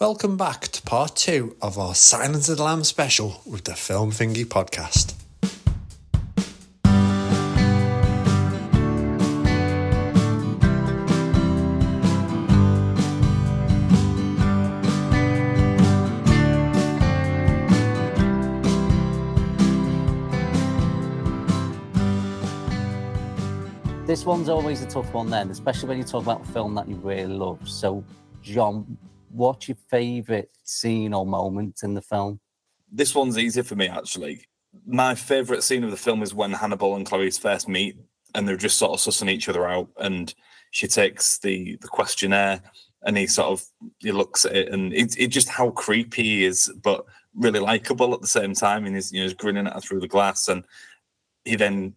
Welcome back to part two of our Silence of the Lamb special with the Film Thingy podcast. This one's always a tough one, then, especially when you talk about a film that you really love. So, John, what's your favourite scene or moment in the film? This one's easy for me, actually. My favourite scene of the film is when Hannibal and Clarice first meet and they're just sort of sussing each other out. And she takes the, the questionnaire and he sort of he looks at it and it's it just how creepy he is, but really likable at the same time. And he's, you know, he's grinning at her through the glass. And he then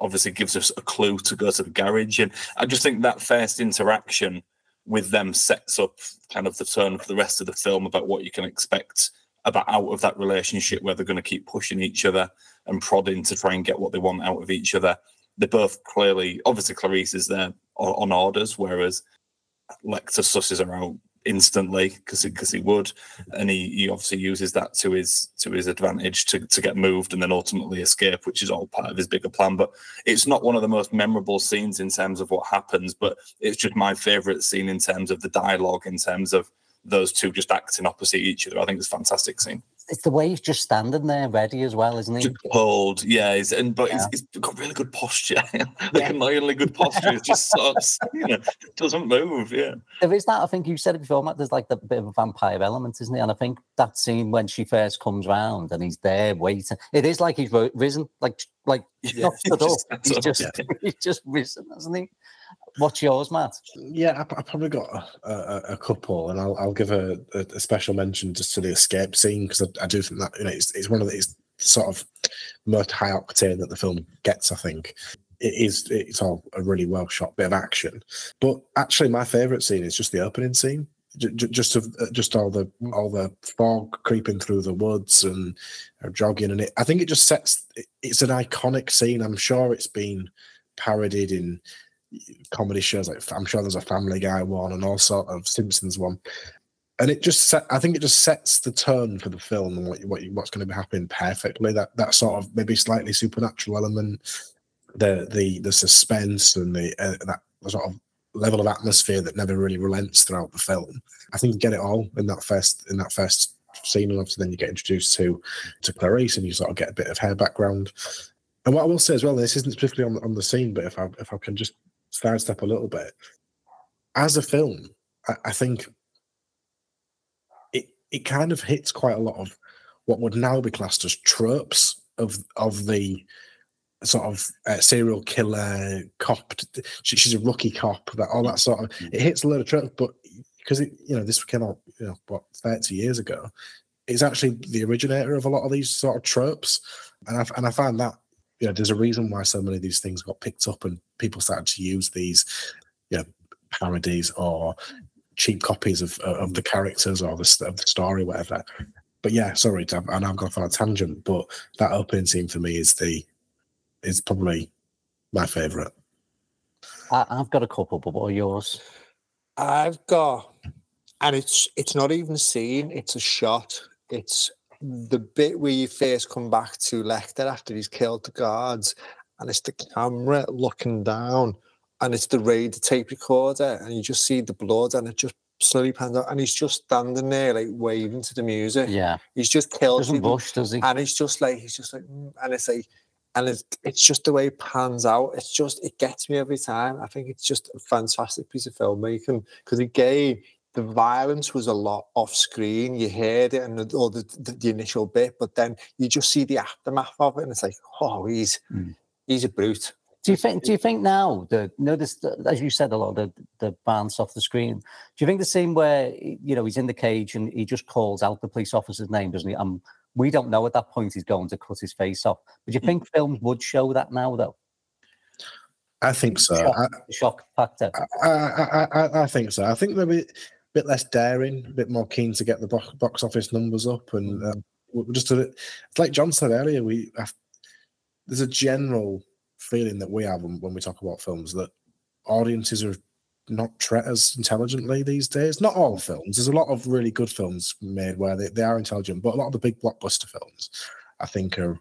obviously gives us a clue to go to the garage. And I just think that first interaction with them sets up kind of the tone for the rest of the film about what you can expect about out of that relationship where they're going to keep pushing each other and prodding to try and get what they want out of each other. They both clearly, obviously, Clarice is there on orders, whereas Lecter susses her out instantly because because he, would, and he, he obviously uses that to his to his advantage to to get moved and then ultimately escape, which is all part of his bigger plan. But it's not one of the most memorable scenes in terms of what happens, but it's just my favourite scene in terms of the dialogue, in terms of those two just acting opposite each other. I think it's a fantastic scene it's the way he's just standing there ready as well, isn't he? Just cold, yeah. He's, and but yeah. He's, he's got really good posture. like yeah. annoyingly good posture. It's just sort of, you know, doesn't move. Yeah. There is that. I think you said it before, Matt. There's like the bit of a vampire element, isn't it? And I think that scene when she first comes round and he's there waiting. It is like he's risen, like like yeah. not stood up. He's just yeah. he's just risen, hasn't he? What's yours, Matt? Yeah, I, I probably got a, a, a, couple, and I'll, I'll give a, a, special mention just to the escape scene because I, I, do think that you know it's, it's one of the it's sort of most high octane that the film gets. I think it is it's all a really well shot bit of action, but actually my favourite scene is just the opening scene. Just of uh, just all the all the fog creeping through the woods and jogging, and it. I think it just sets. It's an iconic scene. I'm sure it's been parodied in comedy shows like I'm sure there's a Family Guy one and all sort of Simpsons one, and it just set, I think it just sets the tone for the film and what, what what's going to be happening perfectly. That that sort of maybe slightly supernatural element, the the the suspense and the uh, that sort of level of atmosphere that never really relents throughout the film. I think you get it all in that first in that first scene, and obviously then you get introduced to to Clarice and you sort of get a bit of her background. And what I will say as well, this isn't specifically on, on the scene, but if I if I can just sidestep a little bit. As a film, I, I think it it kind of hits quite a lot of what would now be classed as tropes of of the sort of uh, serial killer cop. She, she's a rookie cop. That all that sort of mm. it hits a lot of tropes, but because it you know this came out you know what thirty years ago, it's actually the originator of a lot of these sort of tropes, and I and I find that you know, there's a reason why so many of these things got picked up and people started to use these, you know, parodies or cheap copies of uh, of the characters or the, of the story, whatever. But yeah, sorry, I know I've gone on a tangent, but that opening scene for me is the is probably my favourite. I've got a couple, but what are yours? I've got, and it's it's not even a scene; it's a shot. It's the bit where you first come back to Lecter after he's killed the guards, and it's the camera looking down, and it's the radio tape recorder, and you just see the blood, and it just slowly pans out, and he's just standing there like waving to the music. Yeah, he's just killed. Doesn't bush, does he? And it's just like he's just like, mm, and it's like, and it's it's just the way it pans out. It's just it gets me every time. I think it's just a fantastic piece of filmmaking because again, the violence was a lot off screen. You heard it and the, or the, the, the, initial bit, but then you just see the aftermath of it, and it's like, oh, he's mm. he's a brute. Do you think? Do you think now the notice as you said a lot of the the bounce off the screen? Do you think the same where you know he's in the cage and he just calls out the police officer's name, doesn't he? Um, we don't know at that point he's going to cut his face off. But do you hmm. think films would show that now, though? I think so. Shock, I, shock factor. I, I, I, I think so. I think maybe bit less daring, a bit more keen to get the box office numbers up, and uh, just a, it's like John said earlier. We have, there's a general feeling that we have when, we talk about films that audiences are not tread as intelligently these days. Not all films. There's a lot of really good films made where they, they are intelligent, but a lot of the big blockbuster films, I think, are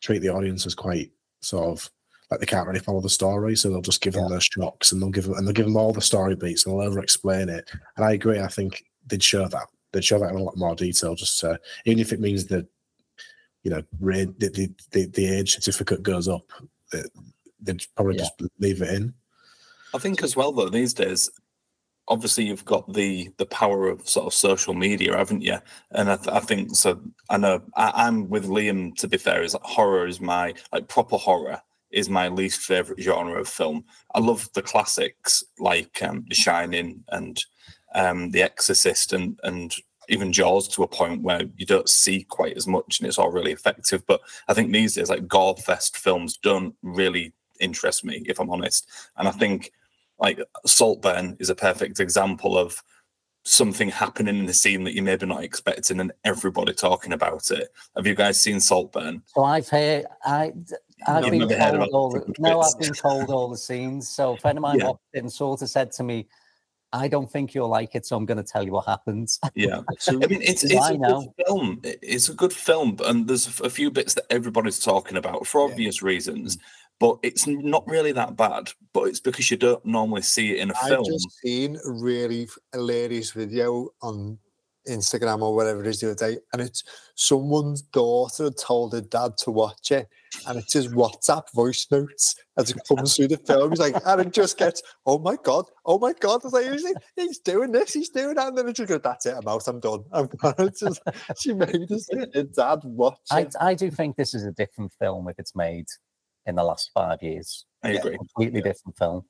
treat the audience as quite sort of like they can't really follow the story, so they'll just give them their shocks and they'll give them and they'll give them all the story beats and they'll over explain it. And I agree. I think they'd show that they'd show that in a lot more detail. Just to, even if it means that you know the the, the, the age certificate goes up, they'd probably Yeah. just leave it in. I think as well though these days, obviously you've got the the power of sort of social media, haven't you? And I, th- I think so. I know I, I'm with Liam. To be fair, is like horror is my like proper horror is my least favorite genre of film. I love the classics like um, The Shining and um, The Exorcist and and even Jaws to a point where you don't see quite as much and it's all really effective. But I think these days like gore fest films don't really interest me if I'm honest. And I think like Saltburn is a perfect example of something happening in the scene that you maybe not expecting and everybody talking about it. Have you guys seen Saltburn? So I've heard, I, I've been told all the, the no. I've been told all the scenes. So a friend of mine Yeah. watched it and sort of said to me, I don't think you'll like it, so I'm going to tell you what happens. Yeah. so, I mean, it's, it's Why a good film. It's a good film, and there's a few bits that everybody's talking about for obvious reasons. Mm. But it's not really that bad. But it's because you don't normally see it in a I've film. I've just seen a really hilarious video on Instagram or whatever it is the other day, and it's someone's daughter told her dad to watch it, and it's his WhatsApp voice notes as it comes through the film. He's like, and it just gets, oh my god, oh my god, it's like he's, he's doing this, he's doing that, and then it just goes, that's it, I'm out, I'm done. I'm gone. It's just, she made us her dad watch I, it. I do think this is a different film if it's made in the last five years. I agree. completely different film.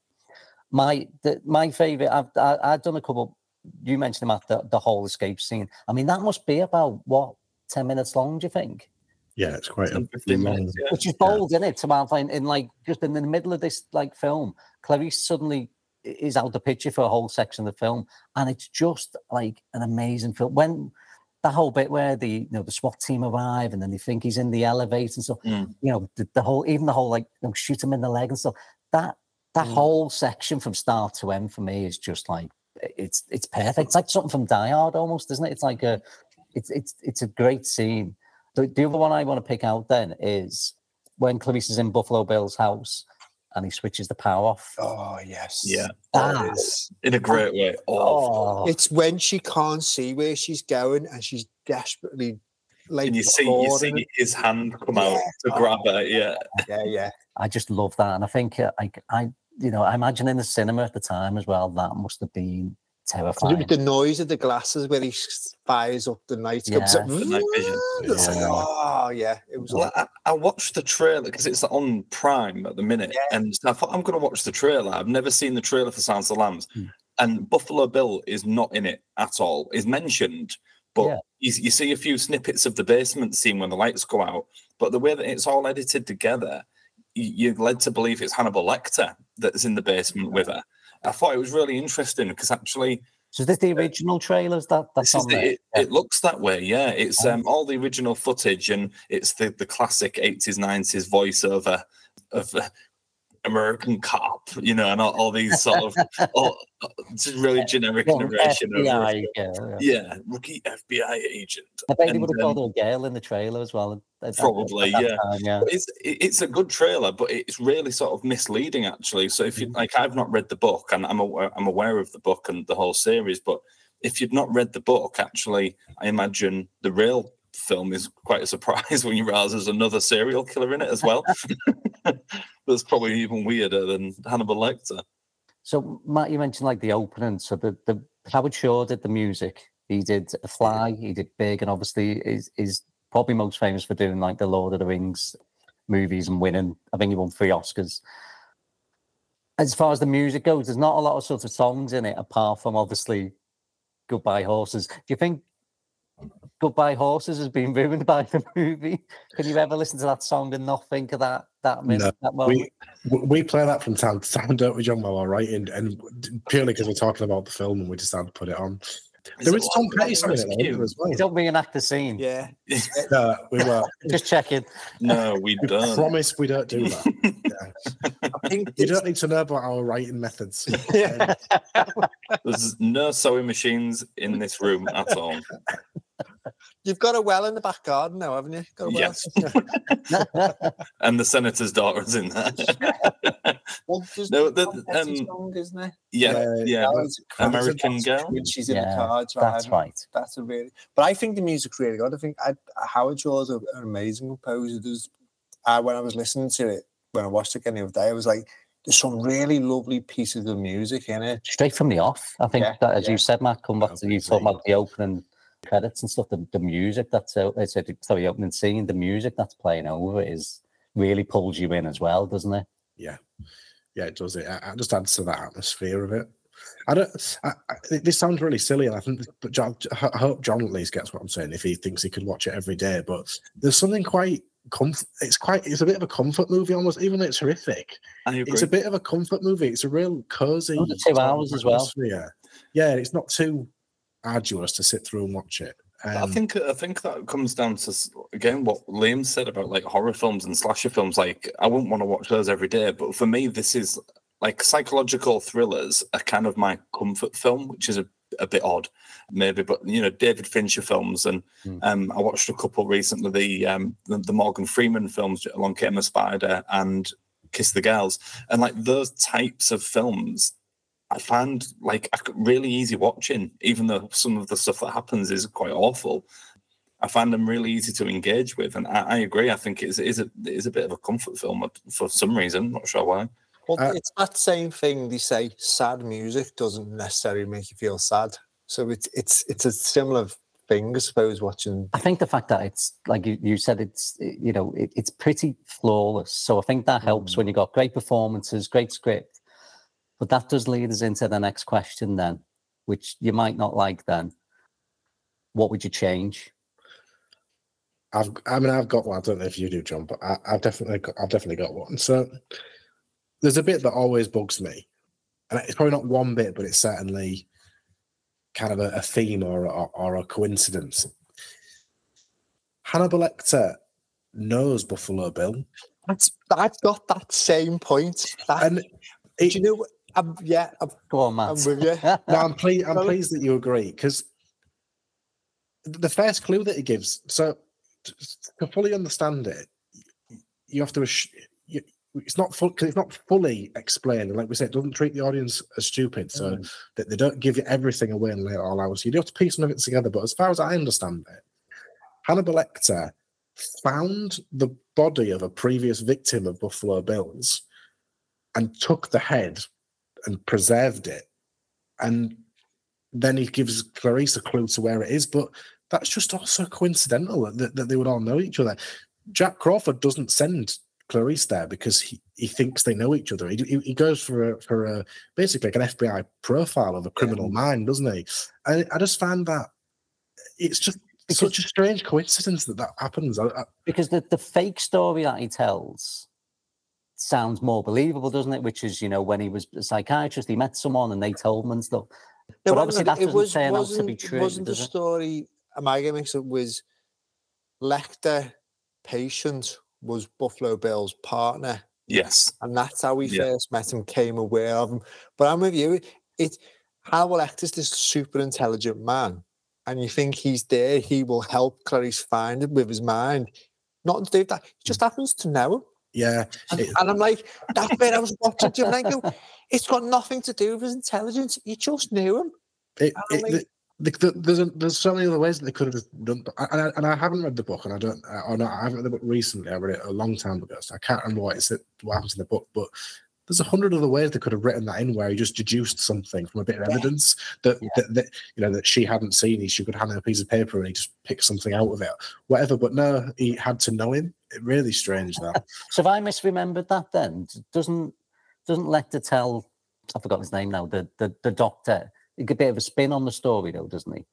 My the, my favorite. I've I, I've done a couple. You mentioned about the, the whole escape scene. I mean, that must be about what ten minutes long. Do you think? Yeah, it's quite a 15 long. minutes, yeah. Which is bold, isn't it? To have like in like just in the middle of this like film, Clarice suddenly is out the picture for a whole section of the film, and it's just like an amazing film. When the whole bit where the you know the SWAT team arrive and then they think he's in the elevator and stuff, Mm. you know the, the whole even the whole like you know, shoot him in the leg and stuff. That that Mm. whole section from start to end for me is just like it's it's perfect. It's like something from Die Hard almost, isn't it? It's like a it's it's it's a great scene. The, the other one I want to pick out then is when Clarice is in Buffalo Bill's house and he switches the power off. Oh yes, Yeah. That- is. In a great way. Oh, It's when she can't see where she's going and she's desperately like and you see you clawing see his hand come out to Yeah. grab her. Yeah. yeah, yeah. I just love that, and I think uh, like I, you know, I imagine in the cinema at the time as well that must have been terrifying. With the noise of the glasses when he s- fires up the night Yeah. up. The night vision. It's like, oh yeah, it was Well, I, I watched the trailer because it's on Prime at the minute, Yeah. and I thought I'm going to watch the trailer. I've never seen the trailer for Silence of the Lambs, Hmm. and Buffalo Bill is not in it at all. Is mentioned, but Yeah. you, you see a few snippets of the basement scene when the lights go out. But the way that it's all edited together, you, you're led to believe it's Hannibal Lecter that's in the basement with her. I thought it was really interesting because actually so is this the original trailers that that's on the, it, it looks that way, yeah. It's Oh. um, all the original footage, and it's the the classic eighties nineties voiceover of uh, American cop, you know, and all, all these sort of all, just really generic Well, narration FBI, yeah, yeah. yeah, rookie FBI agent. I bet they And, would have um, called her girl in the trailer as well. Probably, yeah. time, yeah. It's it's a good trailer, but it's really sort of misleading actually. So if you Mm. like, I've not read the book, and I'm aware, I'm aware of the book and the whole series, but if you'd not read the book, actually, I imagine the real film is quite a surprise when you realize there's another serial killer in it as well. That's probably even weirder than Hannibal Lecter. So Matt, you mentioned like the opening. So the the Howard Shore did the music. He did a Fly. He did Big, and obviously is is probably most famous for doing like the Lord of the Rings movies and winning. I think he won three Oscars. As far as the music goes, there's not a lot of sort of songs in it apart from obviously Goodbye Horses. Do you think Goodbye Horses has been ruined by the movie? Can you ever listen to that song and not think of that that minute, that moment? We we- we play that from time to time, don't we, John? While we're writing, and purely because we're talking about the film, and we decided to put it on. There it is Tom like Petty song in it though, Rescue? as well. You don't reenact the scene. Yeah, No, we were. Just checking. No, we We don't. promise we don't do that. I think You don't need to know about our writing methods. Yeah. There's no sewing machines in this room at all. you've got a well in the back garden now, haven't you? Got a well? Yes. And the senator's daughter is in there. Well, there's No, the the- um, song, isn't it? yeah, Yeah, yeah. It's a American Girl. When she's in Yeah, the car driving. That's right. That's a really. But I think the music's really good. I think I, Howard Shore's an amazing composer. There's, I when I was listening to it when I watched it again the other day, I was like, "There's some really lovely pieces of music in it." Straight from the off. I think Yeah, that, as yeah. you said, Matt, come back to you talking about the opening credits and stuff, the, the music that's, uh, I said, sorry, the opening scene, the music that's playing over it is really pulls you in as well, doesn't it? yeah, yeah, it does. It, it just adds to that atmosphere of it. I don't. I, I, this sounds really silly, and I think, but John, I hope John at least gets what I'm saying if he thinks he could watch it every day. But there's something quite comfort. It's quite. It's a bit of a comfort movie almost, even though it's horrific. I agree. It's a bit of a comfort movie. It's a real cozy. Under two sort hours as well. atmosphere. Yeah, it's not too arduous to sit through and watch it. I Um, think I think that comes down to again what Liam said about like horror films and slasher films. Like I wouldn't want to watch those every day, but for me, this is like psychological thrillers are kind of my comfort film, which is a, a bit odd, maybe. But you know, David Fincher films, and Hmm. um, I watched a couple recently. The um, the, the Morgan Freeman films, Along Came a Spider and Kiss the Girls, and like those types of films I find like I could- really easy watching, even though some of the stuff that happens is quite awful. I find them really easy to engage with, and I, I agree. I think it is, it is a it is a bit of a comfort film for some reason. Not sure why. Well, Uh, it's that same thing. They say sad music doesn't necessarily make you feel sad. So it's it's it's a similar thing, I suppose. Watching I think the fact that it's like you, you said, it's you know it, it's pretty flawless. So I think that helps when you got great performances, great script. But that does lead us into the next question then, which you might not like. Then, what would you change? I've, I mean, I've got one. I don't know if you do, John, but I, I've definitely, got, I've definitely got one. So there's a bit that always bugs me, and it's probably not one bit, but it's certainly kind of a, a theme or, or or a coincidence. Hannibal Lecter knows Buffalo Bill, that's I've got that same point. That, and do you know? I'm, yeah, I'm, Go on, Matt. I'm with you. no, I'm pleased. I'm pleased that you agree because the first clue that he gives. So to fully understand it, you have to. You, it's not full because it's not fully explained. And like we said, it doesn't treat the audience as stupid, so mm. that they don't give you everything away and lay it all out. So you do have to piece some of it together. But as far as I understand it, Hannibal Lecter found the body of a previous victim of Buffalo Bills and took the head and preserved it. And then he gives Clarice a clue to where it is. But that's just also coincidental that, that they would all know each other. Jack Crawford doesn't send Clarice there because he, he thinks they know each other. He, he, he goes for a, for a basically like an FBI profile of a criminal mind, doesn't he? And I just find that it's just such a strange coincidence that that happens. I, I, because the, the fake story that he tells sounds more believable, doesn't it? Which is, you know, when he was a psychiatrist, he met someone and they told him and stuff. No, But obviously minute, that doesn't turn out to be wasn't- true, Wasn't the it? story? Am I getting mixed up? Was Lecter patient was Buffalo Bill's partner, Yes, and that's how we Yeah. first met him, came aware of him. But I'm with you. It Hannibal Lecter's this super intelligent man, and you think he's there, he will help Clarice find him with his mind. Not to do that, he just mm. happens to know him. yeah, And, and I'm like, that bit I was watching, Jim, and I go, it's got nothing to do with his intelligence. He just knew him. It, it, mean- the, the, the, there's a, there's so many other ways that they could have done, and I, and I haven't read the book, and I don't, uh, or no, I haven't read the book recently. I read it a long time ago, so I can't remember what it's what happens in the book. But there's a hundred other ways they could have written that in, where he just deduced something from a bit of evidence that, Yeah. that, that you know that she hadn't seen. He she could hand him a piece of paper and he just picked something out of it, whatever. But no, he had to know him. It really strange that. So if I misremembered that, then doesn't doesn't Lecter tell? I forgot his name now. The the the doctor. He get a bit of a spin on the story, though, doesn't he?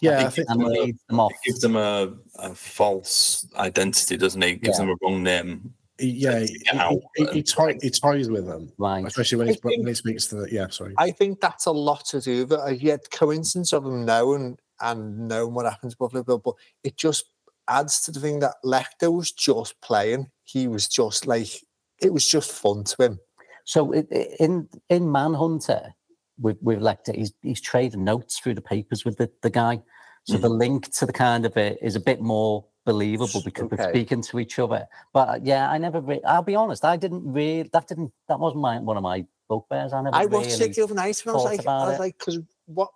yeah, I think think And Uh, leads them off. it gives them a, a false identity, doesn't he? It gives Yeah. them a wrong name. yeah, he, get out he, he, he, and- toy, he toys with them, Right. especially when, I he's, when think- he speaks to the yeah. Sorry. I think that's a lot to do with it. Uh, Yet coincidence of him knowing and knowing what happened to Buffalo Bill, but it just adds to the thing that Lecter was just playing. He was just like it was just fun to him. So it, it- in in Manhunter with with Lecter, he's he's trading notes through the papers with the, the guy. So the link to the kind of it is a bit more believable because Okay. we're speaking to each other. But uh, yeah, I never. Re- I'll be honest, I didn't really. That didn't. That wasn't my one of my bugbears. I never. I watched really, it the other night and I was like, I was it. like, because what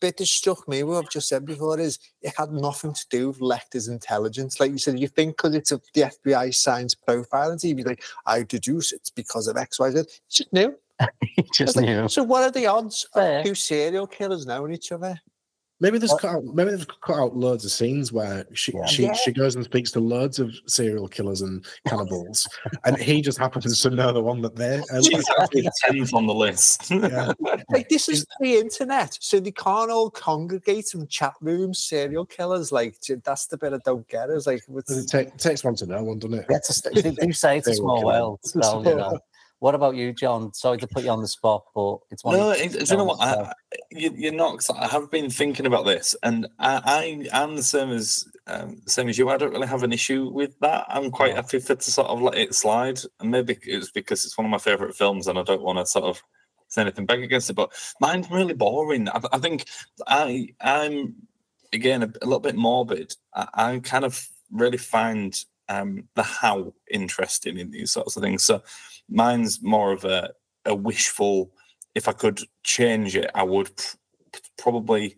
bit that struck me, what I've just said before, is it had nothing to do with Lecter's intelligence. Like you said, you think because it's a, the FBI science profile, and be like, I deduce it's because of X, Y, Z. It's just new. He just Like, knew. So what are the odds Fair. of two serial killers knowing each other? Maybe there's What- uh, cut out, maybe they've cut out loads of scenes where she Yeah. she, Yeah. she goes and speaks to loads of serial killers and cannibals, and he just happens to know the one that they're. And She's actually tenth on the list. yeah. Like this is the internet, so they can't all congregate in chat rooms. Serial killers, like that's the bit I don't get. Is like, what's- It take, takes one to know one, doesn't it? Yeah, it's a, st- they do say it's a small kill world. So, you know. What about you, John? Sorry to put you on the spot, but it's one. No, of it, do you know what? I, you, you're not. I have been thinking about this, and I, I am the same as um, same as you. I don't really have an issue with that. I'm quite happy for to sort of let it slide, and maybe it's because it's one of my favorite films, and I don't want to sort of say anything back against it. But mine's really boring. I, I think I I'm again a, a little bit morbid. I, I kind of really find um, the how interesting in these sorts of things. So mine's more of a, a wishful. If I could change it, I would p- probably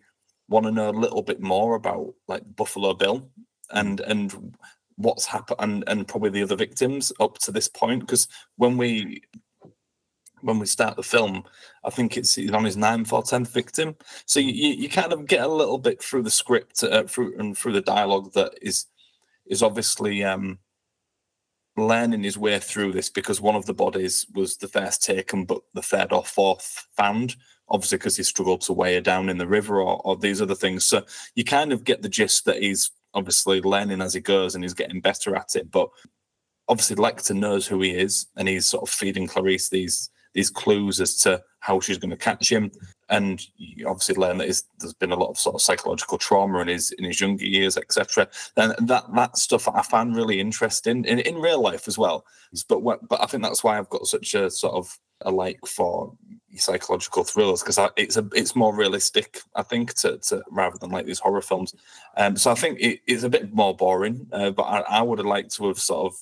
want to know a little bit more about like Buffalo Bill and and what's happened and, and probably the other victims up to this point because when we when we start the film i think it's on his ninth or tenth victim so you, you, you kind of get a little bit through the script uh, through and through the dialogue that is is obviously um learning his way through this because one of the bodies was the first taken but the third or fourth found obviously because he struggled to weigh her down in the river or, or these other things. So you kind of get the gist that he's obviously learning as he goes and he's getting better at it but obviously Lecter knows who he is and he's sort of feeding Clarice these these clues as to how she's going to catch him. And you obviously learn that there's been a lot of sort of psychological trauma in his in his younger years etc and that that stuff I find really interesting in, in real life as well. But what, but I think that's why I've got such a sort of a like for psychological thrillers because it's a it's more realistic I think to, to rather than like these horror films. Um so I think it, it's a bit more boring uh, but I, I would have liked to have sort of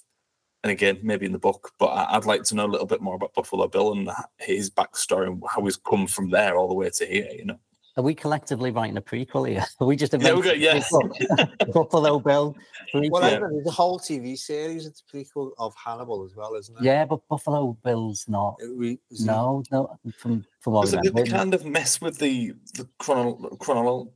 and again, maybe in the book, but I- I'd like to know a little bit more about Buffalo Bill and his backstory and how he's come from there all the way to here. You know, Are we collectively writing a prequel here? Are we just Yeah, we got- a yeah. prequel? Buffalo Bill. prequel? well, Yeah. There's a whole TV series. It's a prequel of Hannibal as well, isn't it? yeah, but Buffalo Bill's not. It re- is it- No, no. From from what I because they, remember, they kind of mess with the the chronol- chronol-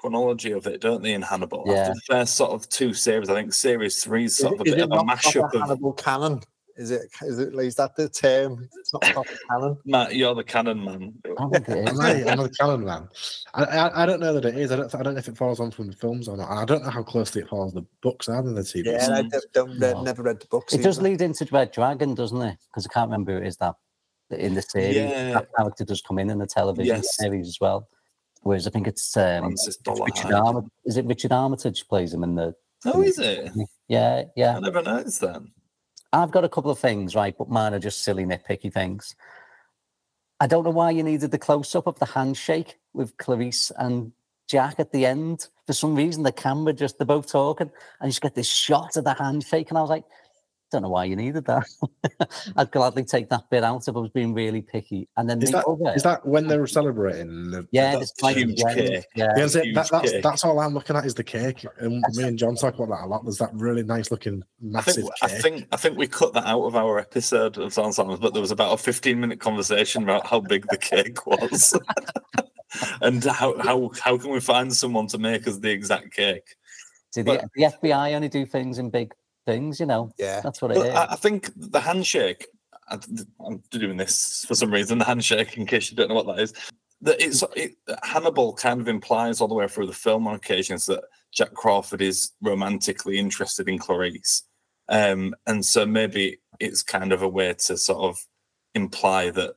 chronology of it, don't they? In Hannibal, Yeah. after the first sort of two series, I think series three is Is sort it- of a is bit of a mashup of. Hannibal canon. Is it? Is it? Like, is that the term? It's not proper canon. Matt, you're the canon man. i don't is. I? I'm a canon man. I, I I don't know that it is. I don't I don't know if it falls on from the films or not. I don't know how closely it follows the books either the TV. Yeah. I don't, don't, No. never read the books. It does lead into Red Dragon, doesn't it? Because I can't remember who it is that in the series. Yeah. That character does come in in the television Yes. series as well. Whereas I think it's um, it's Richard. Armitage. Is it Richard Armitage plays him in the? Oh, is it? Yeah, yeah. I never noticed that. I've got a couple of things, right? But mine are just silly, nitpicky things. I don't know why you needed the close up of the handshake with Clarice and Jack at the end. For some reason, the camera just, they're both talking and you just get this shot of the handshake. And I was like, don't know why you needed that. I'd gladly take that bit out if I was being really picky. And then Is the that other, is that when they were celebrating? The, yeah, that's this like huge yeah, cake? yeah. Yeah, so huge that, that's cake. that's all I'm looking at is the cake, and me and John talk about that a lot. There's that really nice looking I massive think I think I think we cut that out of our episode of Sound Sounds, but there was about a 15 minute conversation about how big the cake was. and how, how how can we find someone to make us the exact cake? See, the, the FBI only do things in big things, you know. Yeah. That's what it But is. I, I think the handshake. I- I'm doing this for some reason. The handshake, in case you don't know what that is, that it's it, Hannibal kind of implies all the way through the film on occasions that Jack Crawford is romantically interested in Clarice, um, and so maybe it's kind of a way to sort of imply that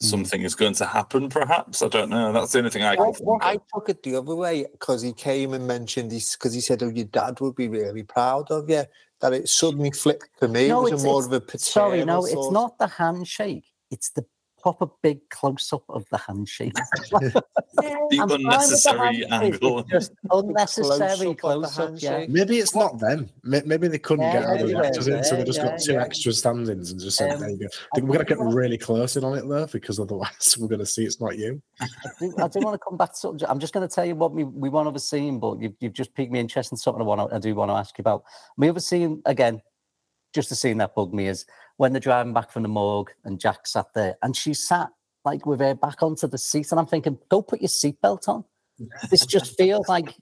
something is going to happen. Perhaps I don't know. That's the only thing I can. I, think I of. took it the other way because he came and mentioned this because he said, "Oh, your dad would be really proud of you." That it suddenly flipped for me. No, it was it's- more it's- of a paternal Sorry, no, it's sort- not the handshake. it's the proper big close up of the handshake. The I'm fine with the unnecessary handshake, angle. Just unnecessary close-up close up. Yeah. handshake. Maybe it's not them. Maybe they couldn't Yeah, get other maybe actors they're in, so they there, just yeah, got two yeah. extra stand-ins and just said, Um, "There you go." I We're gonna get really close in on it though, because otherwise we're gonna see it's not you. I do, I do want to come back to something. I'm just going to tell you what we, we want to have seen, but you've, you've just piqued me interest in something I want to, I do want to ask you about. My other scene, again, just a scene that bugged me is when they're driving back from the morgue and Jack sat there and she sat like with her back onto the seat. And I'm thinking, go put your seatbelt on. This just feels like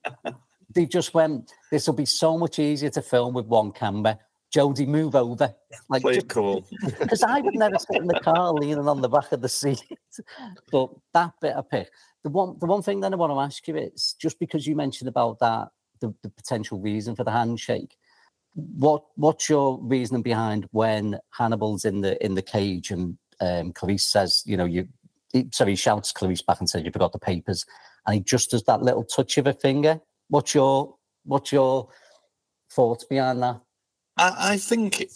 they just went, this will be so much easier to film with one camera. Jodie, move over. Like, Play just- cool. because I would never sit in the car leaning on the back of the seat. but that bit I pick. The one, the one thing then I want to ask you is just because you mentioned about that, the, the potential reason for the handshake. What what's your reasoning behind when Hannibal's in the in the cage and um, Clarice says, you know, you he, sorry, he shouts Clarice back and says you forgot the papers, and he just does that little touch of a finger. What's your what's your thoughts behind that? I, I think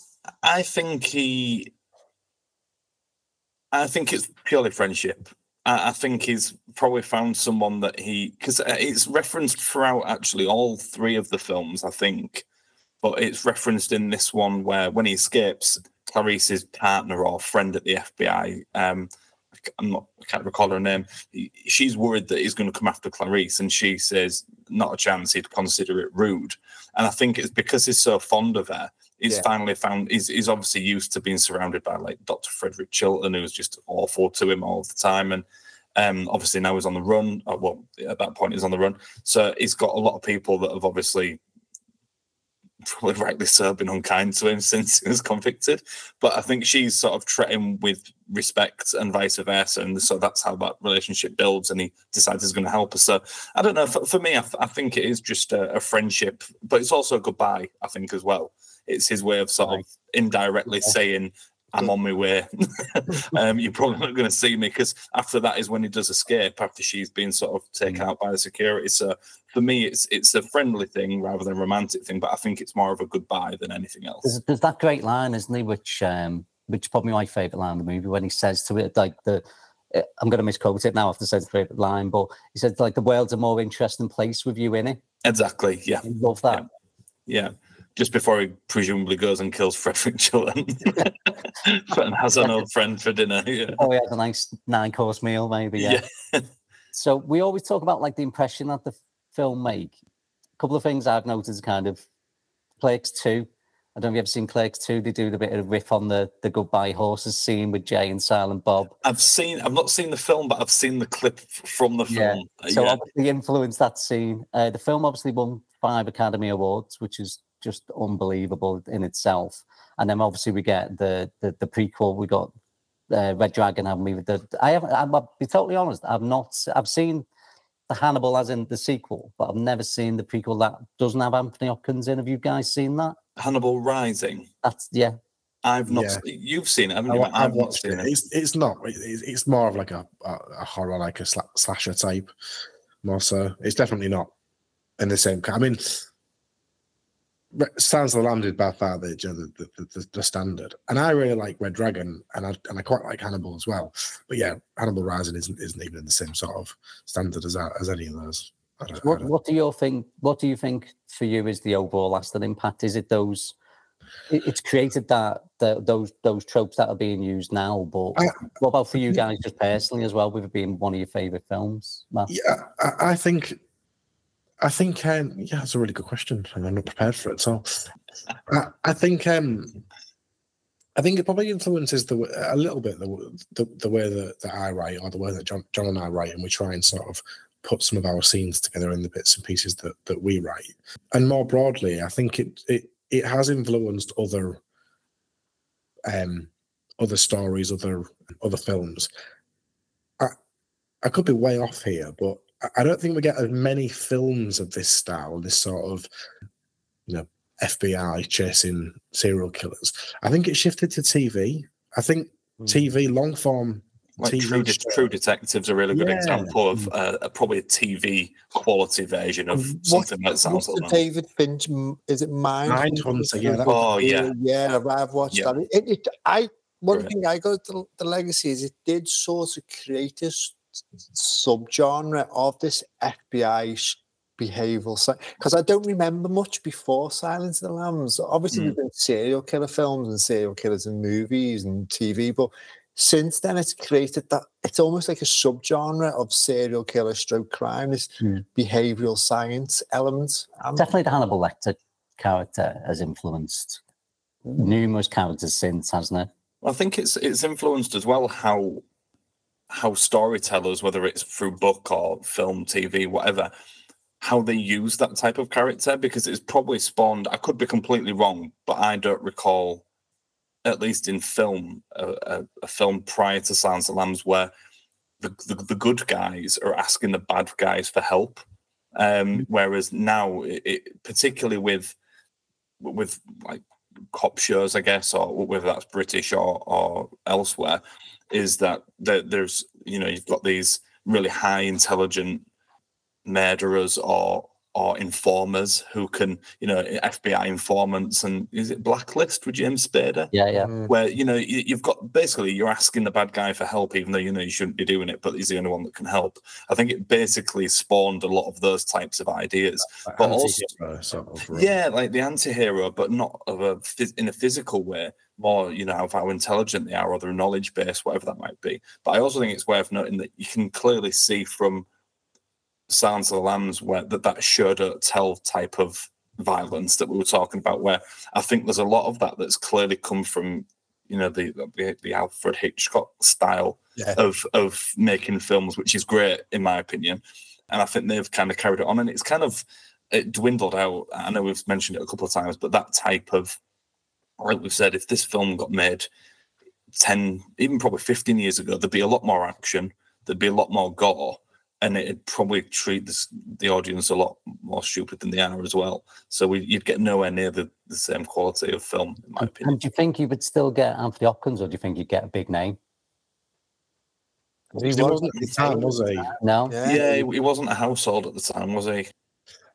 I think he I think it's purely friendship. I, I think he's probably found someone that he because it's referenced throughout actually all three of the films, I think. But it's referenced in this one where when he escapes, Clarice's partner or friend at the FBI, um, I'm not, I can't recall her name. She's worried that he's going to come after Clarice, and she says, "Not a chance. He'd consider it rude." And I think it's because he's so fond of her. He's Yeah. finally found. He's, he's obviously used to being surrounded by like Dr. Frederick Chilton, who's just awful to him all the time, and um, obviously now he's on the run. uh, Well, at that point he's on the run, so he's got a lot of people that have obviously probably rightly so been unkind to him since he was convicted. But I think she's sort of treating with respect and vice versa, and so that's how that relationship builds. And he decides he's going to help her. So I don't know. For, for me, I, th- I think it is just a, a friendship, but it's also a goodbye. I think as well. It's his way of sort of indirectly Yeah. saying. I'm on my way. um, you're probably not going to see me because after that is when he does escape after she's been sort of taken out by the security. So for me, it's it's a friendly thing rather than a romantic thing. But I think it's more of a goodbye than anything else. There's, there's that great line, isn't he? Which um, which is probably my favorite line in the movie when he says to it like the. uh, I'm going to misquote it now after saying the favorite line, but he said like the world's a more interesting place with you in it. Exactly. Yeah. I love that. Yeah. Just before he presumably goes and kills Frederick Chilton and has an old friend for dinner. Yeah. Oh, he has a nice nine course meal, maybe. Yeah. so we always talk about like the impression that the film make. A couple of things I've noticed kind of Clerks 2. I don't know if you've ever seen Clerks 2. They do the bit of riff on the the goodbye horses scene with Jay and Silent Bob. I've seen. I've not seen the film, but I've seen the clip from the film. Uh, So yeah. obviously influenced that scene. Uh, the film obviously won five Academy Awards, which is just unbelievable in itself. And then obviously we get the the, the prequel. We got uh, Red Dragon, haven't we? The, I haven't. I'm, I'll be totally honest. I've not. I've seen the Hannibal as in the sequel, but I've never seen the prequel that doesn't have Anthony Hopkins in. Have you guys seen that? Hannibal Rising. That's yeah. I've not. Yeah. se- You've seen it, I, you? wa- Matt? I've I've not watched seen it. it. It's it's not. it- It's, it's more of like a, a, a horror, like a sla- slasher type. More so, it's definitely not in the same. I mean, Of the is by far the, the, the, the, the standard, and I really like Red Dragon, and I and I quite like Hannibal as well. But yeah, Hannibal Rising isn't isn't even in the same sort of standard as as any of those. I don't, I What What do you think? What do you think for you is the overall lasting impact? Is it those? it- It's created that, that those those tropes that are being used now, but I- what about for you guys just personally as well, with it being one of your favorite films? Matt? Yeah, I, I think, I think, um, yeah, that's a really good question, and I'm not prepared for it. So, I, I think, um, I think it probably influences the a little bit the the, the way that, that I write or the way that John, John and I write, and we try and sort of put some of our scenes together in the bits and pieces that that we write. And more broadly, I think it it it has influenced other, um, other stories, other other films. I I could be way off here, but I- I don't think we get as many films of this style, this sort of, you know, FBI chasing serial killers. I think it shifted to TV. I think Mm. TV long form Like TV True, De- show. True Detective's a really good Yeah. example of uh, a- probably a TV quality version of What- something that sounds What's the like that. David Finch? Is it Mind? Mindhunter, yeah, that- Oh, yeah. yeah. I've watched Yeah. that. It, it, I one Right. thing I got the, the legacy is it did sort of create this subgenre of this FBI sh- behavioral science because I don't remember much before Silence of the Lambs. Obviously, there's been serial killer films and serial killers in movies and TV, but since then it's created that it's almost like a subgenre of serial killer stroke crime, this Hmm. behavioral science element. Definitely the Hannibal Lecter character has influenced numerous characters since, hasn't it? I think it's it's influenced as well how how storytellers, whether it's through book or film, TV, whatever, how they use that type of character because it's probably spawned. I could be completely wrong, but I don't recall, at least in film, a, a, a film prior to Silence of the Lambs where the, the the good guys are asking the bad guys for help. Um, whereas now, it, it, particularly with with like cop shows, I guess, or whether that's British or or elsewhere, is that there, there's you know you've got these really high intelligent murderers or or informers who can you know FBI informants and is it Blacklist with James Spader Yeah, yeah. mm, where you know you, you've got basically you're asking the bad guy for help even though you know you shouldn't be doing it but he's the only one that can help i think it basically spawned a lot of those types of ideas Like But also- sort of role. yeah like the anti-hero but not of a in a physical way more you know of how intelligent they are or their knowledge base whatever that might be but i also think it's worth noting that you can clearly see from Silence of the Lambs where that that show don't tell type of violence that we were talking about where I think there's a lot of that that's clearly come from you know the the, the Alfred Hitchcock style Yeah. of of making films which is great in my opinion and I think they've kind of carried it on and it's kind of it dwindled out I know we've mentioned it a couple of times but that type of like we've said if this film got made 10 even probably 15 years ago there'd be a lot more action there'd be a lot more gore and it'd probably treat this, the audience a lot more stupid than the are as well. So we, you'd get nowhere near the, the same quality of film, in my opinion. And do you think you would still get Anthony Hopkins, or do you think you'd get a big name? he He was wasn't at the time, was he? No. Yeah. Yeah, he, he wasn't a household at the time, was he?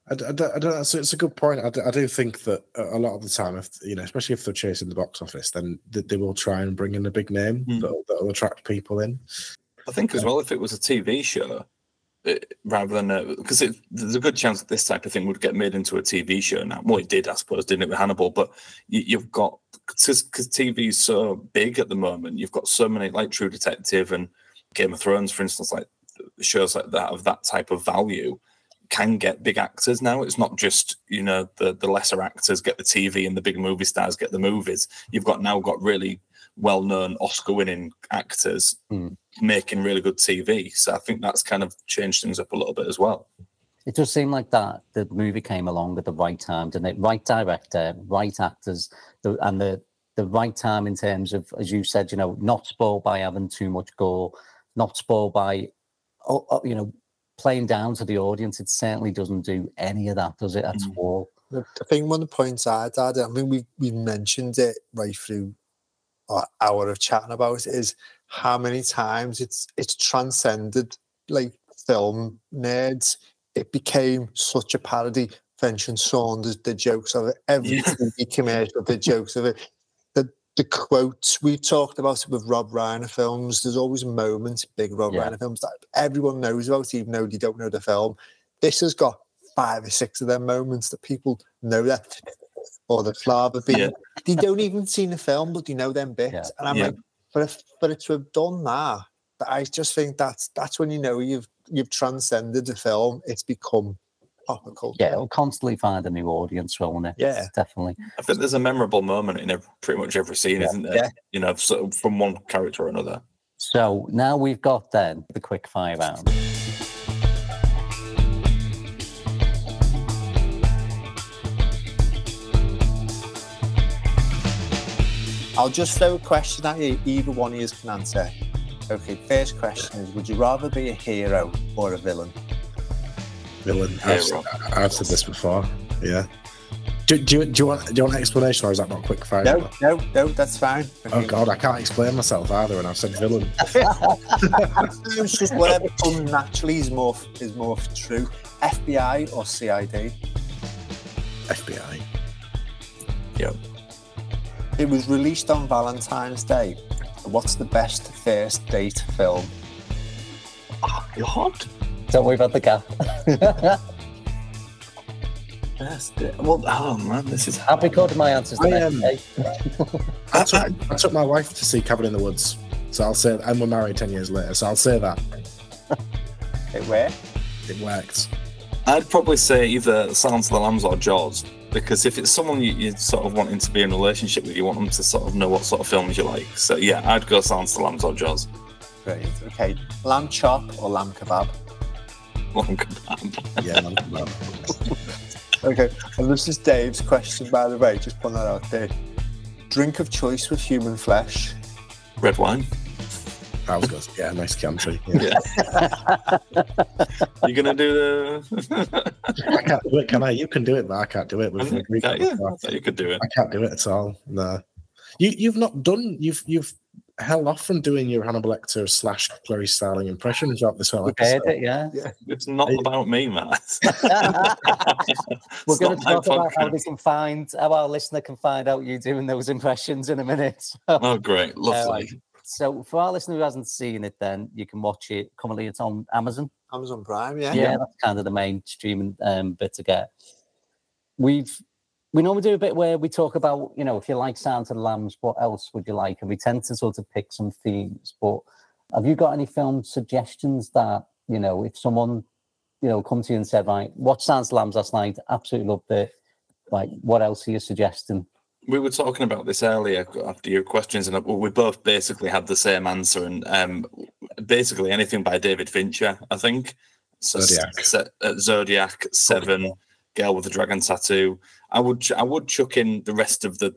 I, d- I d- I don't know. It's, it's a good point. I do think that a a lot of the time, if you know, especially if they're chasing the box office, then they, they will try and bring in a big name Hmm. that'll, that'll attract people in. I think as well, if it was a TV show, it, rather than because there's a good chance that this type of thing would get made into a TV show now. Well, it did, I suppose, didn't it, with Hannibal? But you, you've got because TV is so big at the moment. You've got so many like True Detective and Game of Thrones, for instance, like shows like that of that type of value can get big actors now. It's not just you know the the lesser actors get the TV and the big movie stars get the movies. You've got now got really well known Oscar winning actors Hmm. Making really good TV. So I think that's kind of changed things up a little bit as well. It does seem like that the movie came along at the right time, didn't it? Right director, right actors, the, and the the right time in terms of, as you said, you know, not spoiled by having too much gore, not spoiled by, oh, oh, you know, playing down to the audience. It certainly doesn't do any of that, does it at Mm. all? I think one of the points I'd add, I mean, we've, we've mentioned it right through Uh, our hour of chatting about is how many times it's it's transcended like film nerds. It became such a parody. Vincent Saunders the jokes of it. Every Yeah. TV commercial did jokes of it. The the quotes we talked about it with Rob Reiner films. There's always moments, big Rob Yeah. Reiner films that everyone knows about, even though they don't know the film. This has got five or six of them moments that people know that or the fava bean. Yeah. They don't even see the film, but they know them bits. Yeah. And I'm Yeah. like, for it, for it to have done that, that I just think that's that's when you know you've you've transcended the film. It's become pop culture. Yeah, it'll constantly find a new audience, won't it? Yeah. definitely. I think there's a memorable moment in every, pretty much every scene, Yeah. isn't there? Yeah. You know, so from one character or another. So now we've got then the quick fire round. I'll just throw a question at you. Either one of you can answer. Okay, first question is: Would you rather be a hero or a villain? Villain. I've, Hero. I've said this before. Yeah. Do, do, you, do you want do you want an explanation or is that not a quick fire? No, no, no. That's fine. Oh god, I can't explain myself either, and I've said villain. It's just whatever comes naturally is more is more true. FBI or CID? FBI. Yeah. It was released on Valentine's Day. What's the best first date film? Oh, God. Don't worry about the gap. Yes. Well, oh man, this is. I've recorded my answers. the I, next um. I took, I took my wife to see Cabin in the Woods, so I'll say, and we're married ten years later, so I'll say that it worked. it worked. I'd probably say either Silence of the Lambs or Jaws, because if it's someone you, you're sort of wanting to be in a relationship with, you want them to sort of know what sort of films you like. So yeah, I'd go Silence of the Lambs or Jaws. Great. Okay, lamb chop or lamb kebab? Long kebab. Yeah, man. man. Okay, and this is Dave's question, by the way. Just put that out there. Drink of choice with human flesh. Red wine. That was good. Yeah, nice country. Yeah. Yeah. You're gonna do the. I can't do it, can I? You can do it, but I can't do it with Greek. yeah, I you could do it. I can't do it at all. No. You you've not done you've you've held off from doing your Hannibal Lecter slash Clarice Starling impression throughout this whole We've episode. it, yeah. It's not about me, Matt. We're going to talk about how podcast. they can find, how our listener can find out you doing those impressions in a minute. Oh, great, lovely. Um, so for our listener who hasn't seen it, then you can watch it. Currently, it's on Amazon. Amazon Prime, yeah. Yeah, that's kind of the main streaming um, bit to get. We've we normally do a bit where we talk about, you know, if you like Sound of the Lambs, what else would you like? And we tend to sort of pick some themes. But have you got any film suggestions that, you know, if someone, you know, come to you and said, right, watch the Lambs last night, absolutely loved it. Like, what else are you suggesting? We were talking about this earlier after your questions, and we both basically had the same answer. And um, basically, anything by David Fincher, I think. So Zodiac. Se- uh, Zodiac, Seven, Girl with the Dragon Tattoo. I would, ch- I would chuck in the rest of the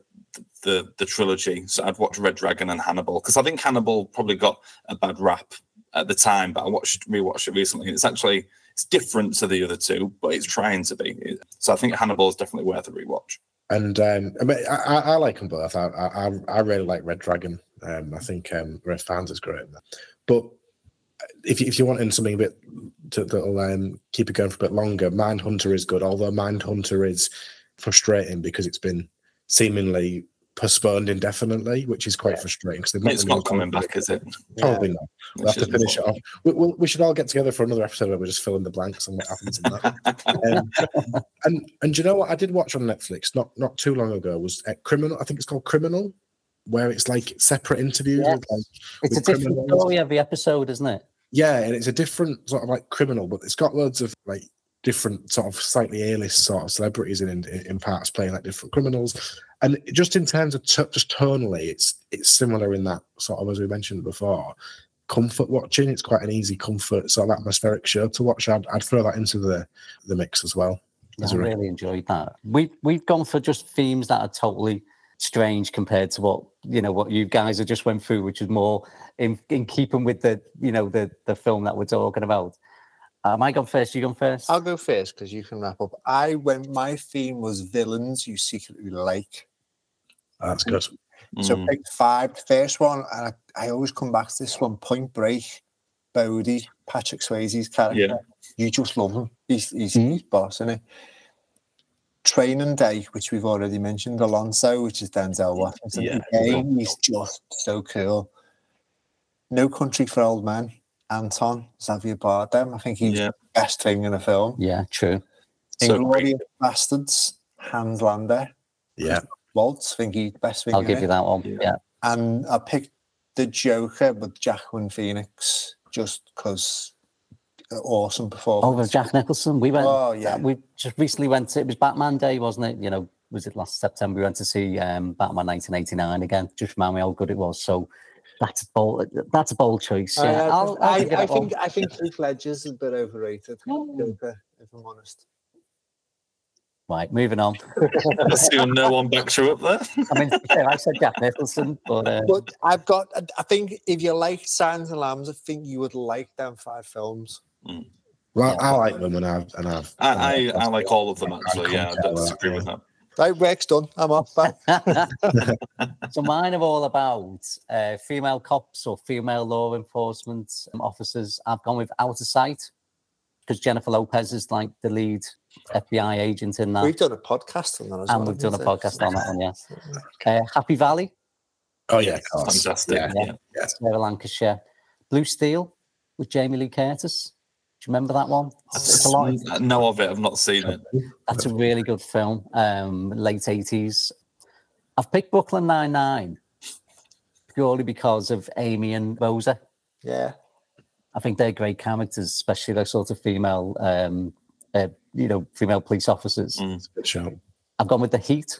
the the trilogy. So I'd watch Red Dragon and Hannibal because I think Hannibal probably got a bad rap at the time, but I watched rewatched it recently. and It's actually it's different to the other two, but it's trying to be. So I think Hannibal is definitely worth a rewatch. And um, I, mean, I, I I like them both. I, I I- really like Red Dragon. Um, I think um, Red Fans is great. But if you, if you want in something a bit to, that'll um, keep it going for a bit longer, Mindhunter is good. Although Mind Hunter is frustrating because it's been seemingly postponed indefinitely, which is quite frustrating. Because It's not coming back, is it? Probably not. We'll have to is finish it off. We, we'll, we should all get together for another episode where we just fill in the blanks and what happens in that. um, and and you know what I did watch on Netflix not not too long ago was uh, Criminal. I think it's called Criminal, where it's like separate interviews. Yes. With, like, It's a different criminals. story every episode, isn't it? Yeah, and it's a different sort of like criminal, but it's got loads of like different sort of slightly A-list sort of celebrities in in, in parts playing like different criminals. And just in terms of t- just tonally, it's it's similar in that sort of as we mentioned before. Comfort watching, it's quite an easy comfort sort of atmospheric show to watch. I'd, I'd throw that into the the mix as well. As I a- really enjoyed that. We we've gone for just themes that are totally strange compared to what you know what you guys have just went through, which is more in in keeping with the you know the the film that we're talking about. Um, I gone first. You gone first. I'll go first because you can wrap up. I went. My theme was villains you secretly like. That's good. So Mm. picked five. The first one, and I, I always come back to this one. Point Break, Bodhi, Patrick Swayze's character. Yeah. You just love him. He's he's, Mhm. he's boss, isn't he? Training Day, which we've already mentioned, Alonzo, which is Denzel Washington. Yeah. Again, he's just so cool. No Country for Old Men, Anton, Xavier Bardem. I think he's Yeah. the best thing in a film. Yeah, true. So Inglourious Basterds, Hans Landa, Yeah. Waltz. I think he's the best thing. I'll give it. you that one. Yeah. Yeah. And I picked the Joker with Jacqueline Phoenix just because awesome performance. Oh, performance. with Jack Nicholson. We went. Oh, yeah. We just recently went. To, it was Batman Day, wasn't it? You know, was it last September? We went to see um, Batman 1989 again. Just remind me how good it was. So that's a bold. That's a bold choice. I, Yeah. I'll, I'll I, I think I think Heath Ledger's a bit overrated. Joker, if I'm honest. Right, moving on. Assume no one backs you up there. I mean, to be fair, I said Jack Nicholson, but uh, But I've got. I- I think if you like Signs and Lambs, I think you would like them five films. Well, Yeah. I like them and I've and I've I, I, I like all of them actually. Yeah, I concur don't with that, disagree yeah. with that. Right, work's done. I'm off. So mine are all about uh, female cops or female law enforcement officers. I've gone with Out of Sight because Jennifer Lopez is like the lead FBI agent in that, We've done a podcast on that as and well. we've done a haven't podcast on that one. Yeah, uh, Happy Valley Oh yeah, of course. fantastic. Yeah. Yeah. Yeah. Sarah Lancashire. Blue Steel with Jamie Lee Curtis. Do you remember that one? It's, it's a lot. I know of it. I've not seen it. That's a really good film. Um, late eighties. I've picked Brooklyn Nine Nine purely because of Amy and Rosa. Yeah. I think they're great characters, especially those sort of female, um, uh, you know, female police officers. Mm. Good show. I've gone with The Heat.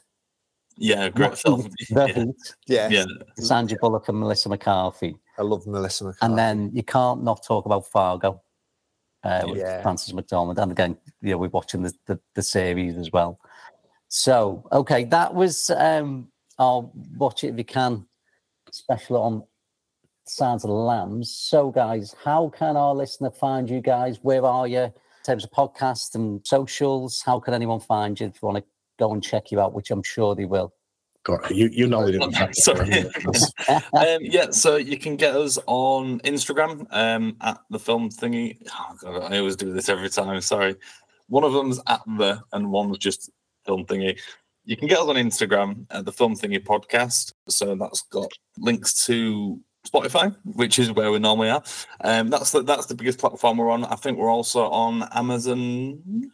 Yeah, great film. The Yeah. Heat. Yeah. yeah. Sandra Bullock and Melissa McCarthy. I love Melissa McCarthy. And then you can't not talk about Fargo. Uh, with Yeah. Frances McDormand. And again, you know, we're watching the, the, the series as well. So, okay, that was um, I'll watch it if you can special on Sounds of the Lambs. So, guys, how can our listener find you guys? Where are you in terms of podcasts and socials? How can anyone find you if you want to go and check you out, which I'm sure they will? Go on, you you know they didn't have Sorry. um, yeah, so you can get us on Instagram um, at the film thingy. Oh, God, I always do this every time. Sorry. One of them's at the, and one's just film thingy. You can get us on Instagram at the film thingy podcast. So that's got links to Spotify, which is where we normally are. Um, that's the, that's the biggest platform we're on. I think we're also on Amazon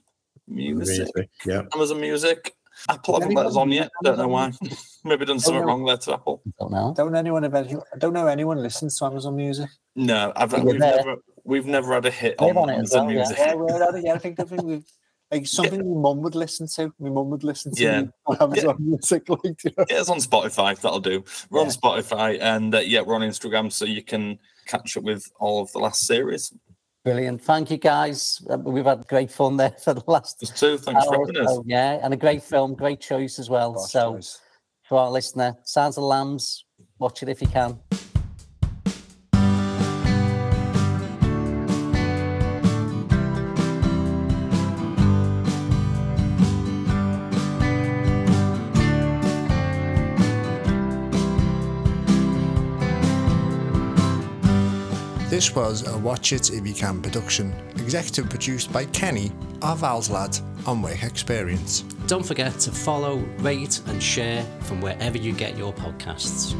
Music. Really, Yeah. Amazon Music. Apple haven't let us on yet. Don't know why. Maybe done something no. wrong there to Apple. Don't know. don't anyone have any, I don't know anyone listens to Amazon Music. No, I've, we've there. never we've never had a hit We're on, on Amazon well. Music. Yeah, we're on it. Yeah, I think I think we like something my mum would listen to. My mum would listen to Yeah. on Amazon Music. Like, you know. Yeah, it's on Spotify. That'll do. We're on Spotify, and uh, yeah, we're on Instagram, so you can catch up with all of the last series. Brilliant. Thank you, guys. Uh, We've had great fun there for the last Just two. Thanks for hour. having us. So, yeah, and a great film, great choice as well. Gosh, so, guys. for our listener, Sounds of the Lambs, watch it if you can. This was a Watch It If You Can production, executive produced by Kenny, our Val's lad, on Wake Experience. Don't forget to follow, rate, and share from wherever you get your podcasts.